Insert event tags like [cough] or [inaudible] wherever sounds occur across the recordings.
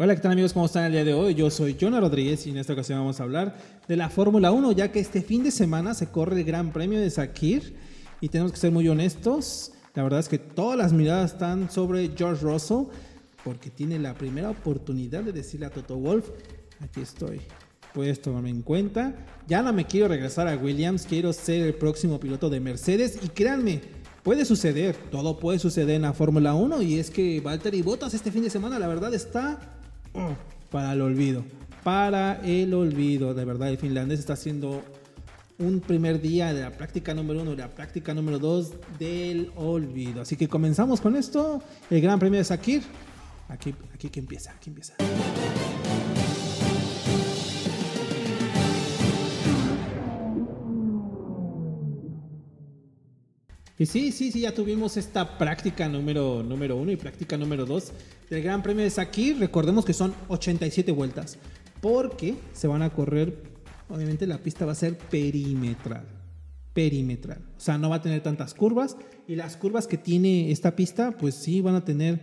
Hola, ¿qué tal amigos? ¿Cómo están el día de hoy? Yo soy Jonah Rodríguez y en esta ocasión vamos a hablar de la Fórmula 1, ya que este fin de semana se corre el Gran Premio de Sakir y tenemos que ser muy honestos. La verdad es que todas las miradas están sobre George Russell porque tiene la primera oportunidad de decirle a Toto Wolf, aquí estoy, puedes tomarme en cuenta. Ya no me quiero regresar a Williams, quiero ser el próximo piloto de Mercedes y créanme, puede suceder, todo puede suceder en la Fórmula 1 y es que Valtteri Bottas este fin de semana la verdad está para el olvido. Para el olvido, de verdad, el finlandés está haciendo un primer día de la práctica número uno y la práctica número dos del olvido. Así que comenzamos con esto, el Gran Premio de Sakir. Aquí, aquí que empieza, aquí empieza. Y sí, sí, sí, ya tuvimos esta práctica número, número uno y práctica número dos del Gran Premio de Sakir. Recordemos que son 87 vueltas, porque se van a correr, obviamente la pista va a ser perimetral. Perimetral. O sea, no va a tener tantas curvas. Y las curvas que tiene esta pista, pues sí van a tener,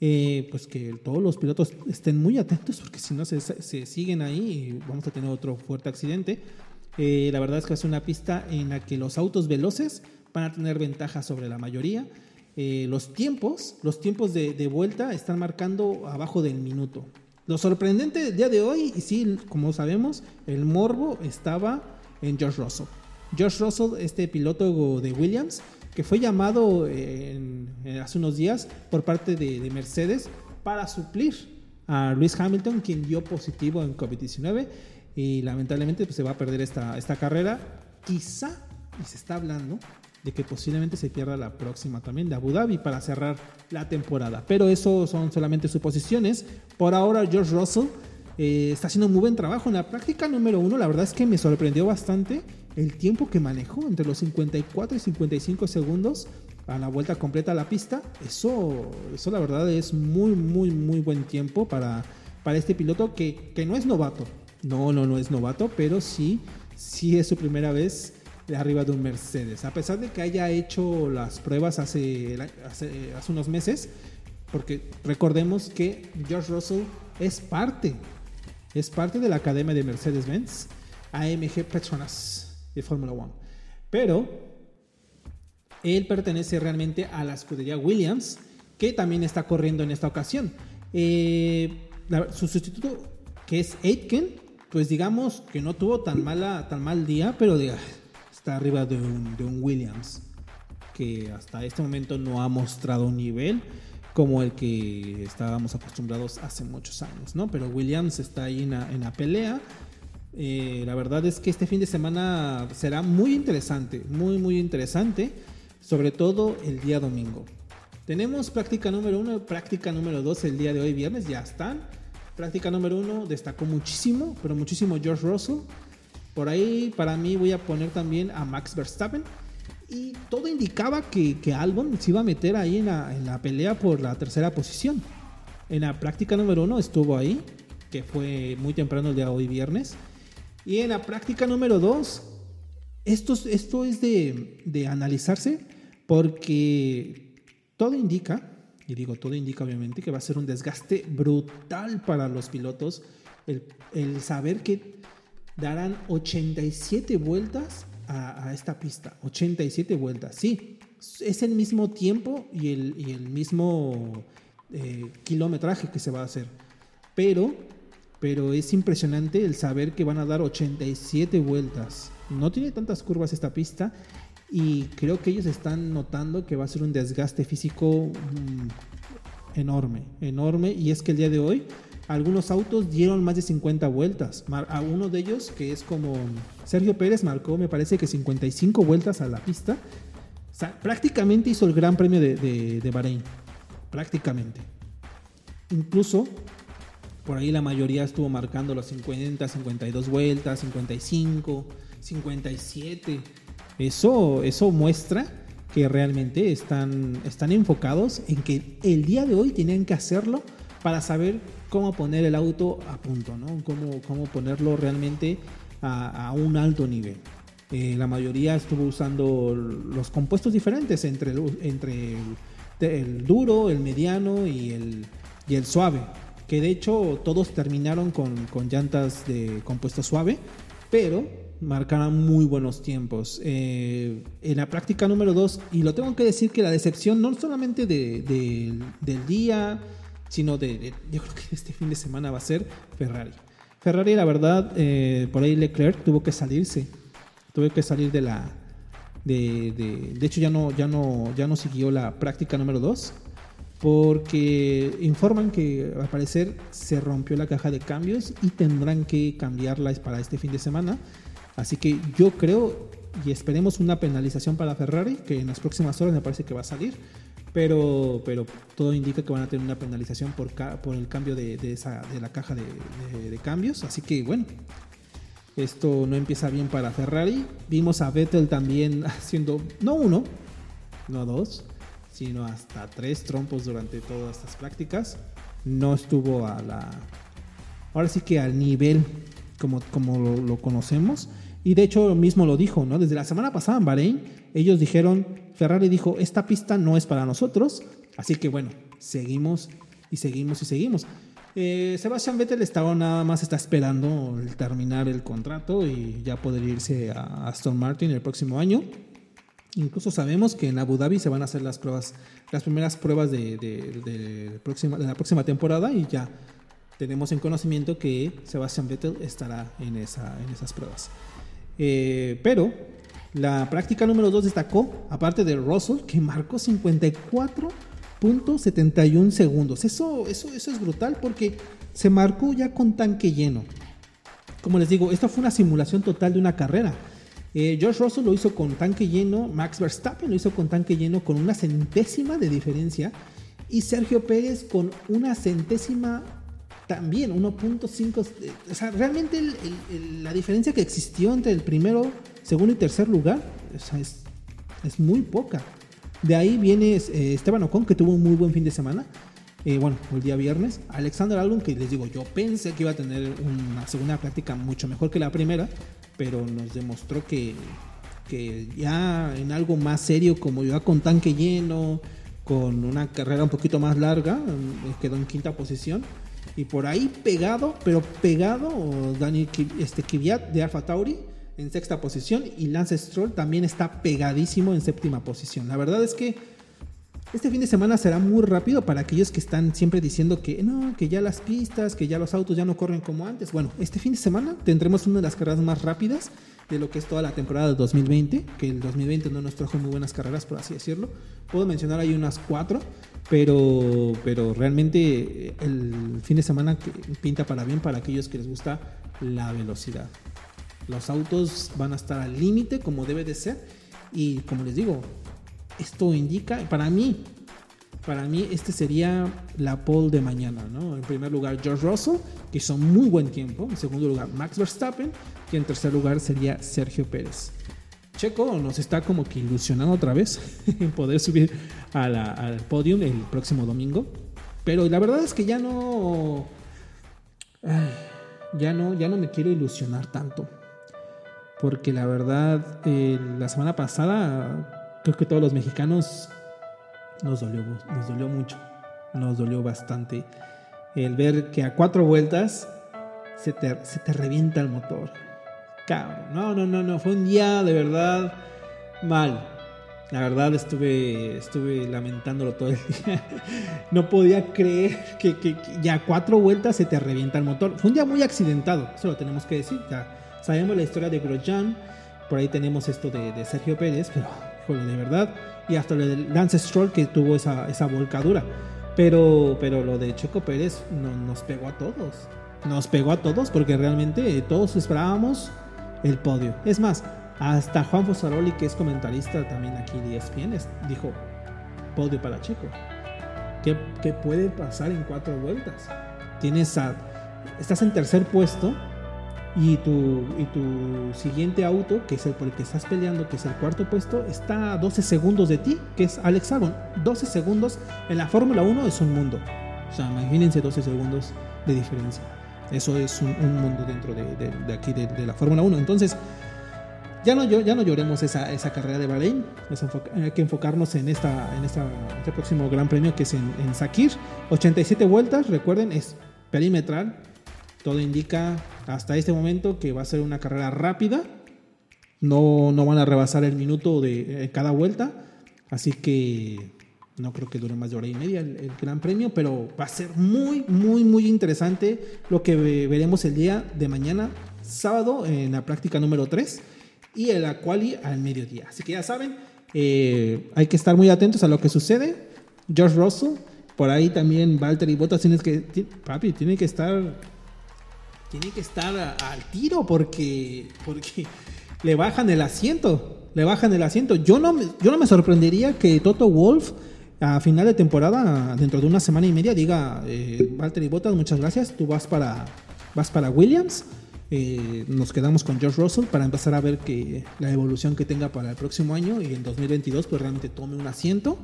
eh, pues que todos los pilotos estén muy atentos, porque si no se, siguen ahí, vamos a tener otro fuerte accidente. Eh, la verdad es que es una pista en la que los autos veloces van a tener ventaja sobre la mayoría. Eh, los tiempos, los tiempos de, vuelta están marcando abajo del minuto. Lo sorprendente del día de hoy, y sí, como sabemos, el morbo estaba en George Russell. George Russell, este piloto de Williams, que fue llamado hace unos días por parte de, Mercedes para suplir a Lewis Hamilton, quien dio positivo en COVID-19 y lamentablemente pues, se va a perder esta, esta carrera. Quizá, y se está hablando, de que posiblemente se pierda la próxima también de Abu Dhabi para cerrar la temporada. Pero eso son solamente suposiciones. Por ahora George Russell eh, está haciendo un muy buen trabajo en la práctica número uno. La verdad es que me sorprendió bastante el tiempo que manejó entre los 54 y 55 segundos a la vuelta completa a la pista. Eso, eso la verdad es muy, muy, muy buen tiempo para, para este piloto que, que no es novato. No, no, no es novato, pero sí, sí es su primera vez arriba de un Mercedes. A pesar de que haya hecho las pruebas hace, hace, unos meses, porque recordemos que George Russell es parte, es parte de la academia de Mercedes-Benz, AMG Petronas de Fórmula 1. Pero él pertenece realmente a la escudería Williams, que también está corriendo en esta ocasión. Eh, su sustituto, que es Aitken, pues digamos que no tuvo tan, mala, tan mal día, pero diga, está arriba de un, Williams que hasta este momento no ha mostrado un nivel como el que estábamos acostumbrados hace muchos años, ¿no? Pero Williams está ahí en la, pelea. Eh, la verdad es que este fin de semana será muy interesante, muy, muy interesante, sobre todo el día domingo. Tenemos práctica número uno, práctica número dos el día de hoy, viernes, ya están. Práctica número uno destacó muchísimo, pero muchísimo George Russell. Por ahí para mí voy a poner también a Max Verstappen. Y todo indicaba que, que Albon se iba a meter ahí en la, pelea por la tercera posición. En la práctica número uno estuvo ahí, que fue muy temprano el día de hoy viernes. Y en la práctica número dos, esto, esto es de, de analizarse porque todo indica, y digo todo indica obviamente, que va a ser un desgaste brutal para los pilotos el, el saber que darán 87 vueltas a, esta pista. 87 vueltas, sí. Es el mismo tiempo y el, mismo eh, kilometraje que se va a hacer. Pero, pero es impresionante el saber que van a dar 87 vueltas. No tiene tantas curvas esta pista y creo que ellos están notando que va a ser un desgaste físico mm, enorme, enorme. Y es que el día de hoy algunos autos dieron más de 50 vueltas. A uno de ellos, que es como Sergio Pérez, marcó, me parece que 55 vueltas a la pista. O sea, prácticamente hizo el Gran Premio de, de, Bahrein. Prácticamente. Incluso, por ahí la mayoría estuvo marcando las 50, 52 vueltas, 55, 57. Eso, eso muestra que realmente están, están enfocados en que el día de hoy tenían que hacerlo para saber cómo poner el auto a punto, ¿no? Cómo, cómo ponerlo realmente a, un alto nivel. Eh, la mayoría estuvo usando los compuestos diferentes entre, el, entre el, duro, el mediano y el, y el suave. que de hecho todos terminaron con, con llantas de compuesto suave, pero marcarán muy buenos tiempos. Eh, en la práctica número 2, y lo tengo que decir que la decepción no solamente de, de, del día, sino de, yo creo que este fin de semana va a ser Ferrari. Ferrari, la verdad, eh, por ahí Leclerc tuvo que salirse, tuvo que salir de la... De, de, de hecho ya no, ya, no, ya no siguió la práctica número 2 porque informan que al parecer se rompió la caja de cambios y tendrán que cambiarla para este fin de semana. Así que yo creo y esperemos una penalización para Ferrari, que en las próximas horas me parece que va a salir, pero, pero todo indica que van a tener una penalización por, el cambio de, esa, de la caja de, cambios. Así que bueno, esto no empieza bien para Ferrari. Vimos a Vettel también [laughs] haciendo, no uno, no dos, sino hasta tres trompos durante todas estas prácticas. No estuvo a la... Ahora sí que al nivel como, lo conocemos. Y de hecho mismo lo dijo, ¿no? Desde la semana pasada en Bahrein, ellos dijeron, Ferrari dijo, esta pista no es para nosotros, así que bueno, seguimos y seguimos y seguimos. Eh, Sebastian Vettel estaba nada más está esperando el terminar el contrato y ya poder irse a Aston Martin el próximo año. Incluso sabemos que en Abu Dhabi se van a hacer las pruebas, las primeras pruebas de, de, próxima, de la próxima temporada y ya tenemos en conocimiento que Sebastian Vettel estará en, esa, en esas pruebas. Eh, pero la práctica número 2 destacó, aparte de Russell, que marcó 54.71 segundos. Eso, eso, eso es brutal porque se marcó ya con tanque lleno. Como les digo, esto fue una simulación total de una carrera. Eh, George Russell lo hizo con tanque lleno, Max Verstappen lo hizo con tanque lleno con una centésima de diferencia y Sergio Pérez con una centésima también 1.5. O sea, realmente el, el, la diferencia que existió entre el primero, segundo y tercer lugar o sea, es, es, muy poca. De ahí viene eh, Esteban Ocon, que tuvo un muy buen fin de semana. Eh, bueno, el día viernes. Alexander Albon, que les digo, yo pensé que iba a tener una segunda práctica mucho mejor que la primera, pero nos demostró que, que ya en algo más serio, como ya con tanque lleno, con una carrera un poquito más larga, eh, quedó en quinta posición y por ahí pegado, pero pegado, Daniel este, Kvyat de Alfa Tauri en sexta posición y Lance Stroll también está pegadísimo en séptima posición. La verdad es que este fin de semana será muy rápido para aquellos que están siempre diciendo que no, que ya las pistas, que ya los autos ya no corren como antes. Bueno, este fin de semana tendremos una de las carreras más rápidas de lo que es toda la temporada del 2020, que el 2020 no nos trajo muy buenas carreras, por así decirlo. Puedo mencionar ahí unas cuatro, pero, pero realmente el fin de semana pinta para bien para aquellos que les gusta la velocidad. Los autos van a estar al límite como debe de ser y como les digo, esto indica, para mí, para mí este sería la pole de mañana, ¿no? En primer lugar George Russell, que hizo muy buen tiempo. En segundo lugar Max Verstappen, y en tercer lugar sería Sergio Pérez. Checo nos está como que ilusionando otra vez [laughs] en poder subir al podium el próximo domingo. Pero la verdad es que ya no, ya no, ya no me quiero ilusionar tanto. Porque la verdad, eh, la semana pasada creo que todos los mexicanos nos dolió, nos dolió mucho, nos dolió bastante el ver que a cuatro vueltas se te, se te revienta el motor. Cabrón, no, no, no, no, fue un día de verdad mal. La verdad estuve, estuve lamentándolo todo el [laughs] día. No podía creer que, que, que, ya cuatro vueltas se te revienta el motor. Fue un día muy accidentado, eso lo tenemos que decir. Ya sabemos la historia de Grosjean, por ahí tenemos esto de, de Sergio Pérez, pero híjole, de verdad. Y hasta lo de Lance Stroll que tuvo esa, esa volcadura. Pero, pero lo de Checo Pérez no, nos pegó a todos. Nos pegó a todos porque realmente todos esperábamos el podio. Es más, hasta Juan Fosaroli, que es comentarista también aquí de ESPN, dijo podio para Checo. ¿Qué, ¿Qué, puede pasar en cuatro vueltas? Tienes a, estás en tercer puesto y tu, y tu siguiente auto, que es el por el que estás peleando, que es el cuarto puesto, está a 12 segundos de ti, que es Alex Albon. 12 segundos en la Fórmula 1 es un mundo. O sea, imagínense 12 segundos de diferencia. Eso es un, un mundo dentro de, de, de aquí, de, de la Fórmula 1. Entonces, ya no, ya no lloremos esa, esa carrera de Bahrein. Hay que enfocarnos en, esta, en esta, este próximo Gran Premio que es en, en Sakir. 87 vueltas, recuerden, es perimetral. Todo indica hasta este momento que va a ser una carrera rápida. No, no van a rebasar el minuto de cada vuelta. Así que no creo que dure más de hora y media el, Gran Premio, pero va a ser muy, muy, muy interesante lo que veremos el día de mañana, sábado, en la práctica número 3 y el quali al mediodía. Así que ya saben, eh, hay que estar muy atentos a lo que sucede. George Russell, por ahí también Valtteri Bottas, tienes que, papi, tiene que estar, tiene que estar al tiro porque, porque le bajan el asiento, le bajan el asiento. Yo no, yo no me sorprendería que Toto Wolf a final de temporada, dentro de una semana y media, diga, eh, Valtteri Bottas, muchas gracias, tú vas para, vas para Williams. Eh, nos quedamos con George Russell para empezar a ver que la evolución que tenga para el próximo año y en 2022 pues realmente tome un asiento.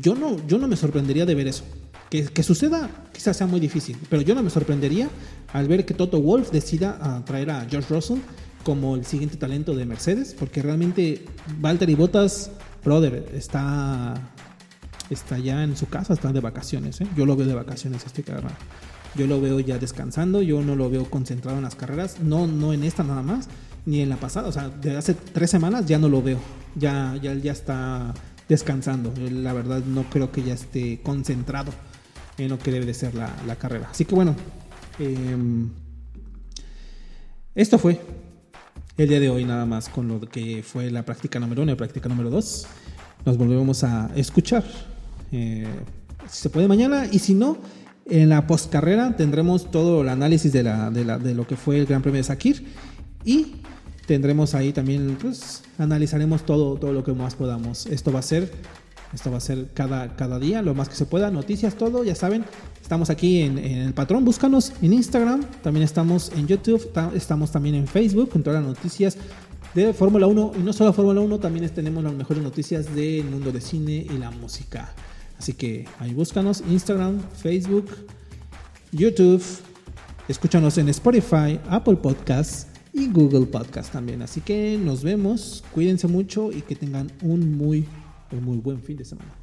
Yo no, yo no me sorprendería de ver eso. Que, que, suceda quizás sea muy difícil, pero yo no me sorprendería al ver que Toto Wolf decida a traer a George Russell como el siguiente talento de Mercedes, porque realmente Valtteri Bottas, brother, está está ya en su casa, está de vacaciones. ¿eh? Yo lo veo de vacaciones este carnal. Yo lo veo ya descansando, yo no lo veo concentrado en las carreras, no, no en esta nada más, ni en la pasada. O sea, desde hace tres semanas ya no lo veo. Ya, ya, ya está descansando. La verdad no creo que ya esté concentrado en lo que debe de ser la, la carrera. Así que bueno, em, esto fue el día de hoy nada más con lo que fue la práctica número uno y práctica número dos. Nos volvemos a escuchar eh, si se puede mañana y si no, en la postcarrera tendremos todo el análisis de, la, de, lo que fue el Gran Premio de Sakir y tendremos ahí también, pues analizaremos todo, todo lo que más podamos. Esto va a ser, esto va a ser cada, cada día, lo más que se pueda, noticias, todo, ya saben. Estamos aquí en, el patrón, búscanos en Instagram, también estamos en YouTube, estamos también en Facebook con todas las noticias de Fórmula 1 y no solo Fórmula 1, también tenemos las mejores noticias del mundo de cine y la música. Así que ahí búscanos Instagram, Facebook, YouTube. Escúchanos en Spotify, Apple Podcasts y Google Podcasts también. Así que nos vemos, cuídense mucho y que tengan un muy, muy buen fin de semana.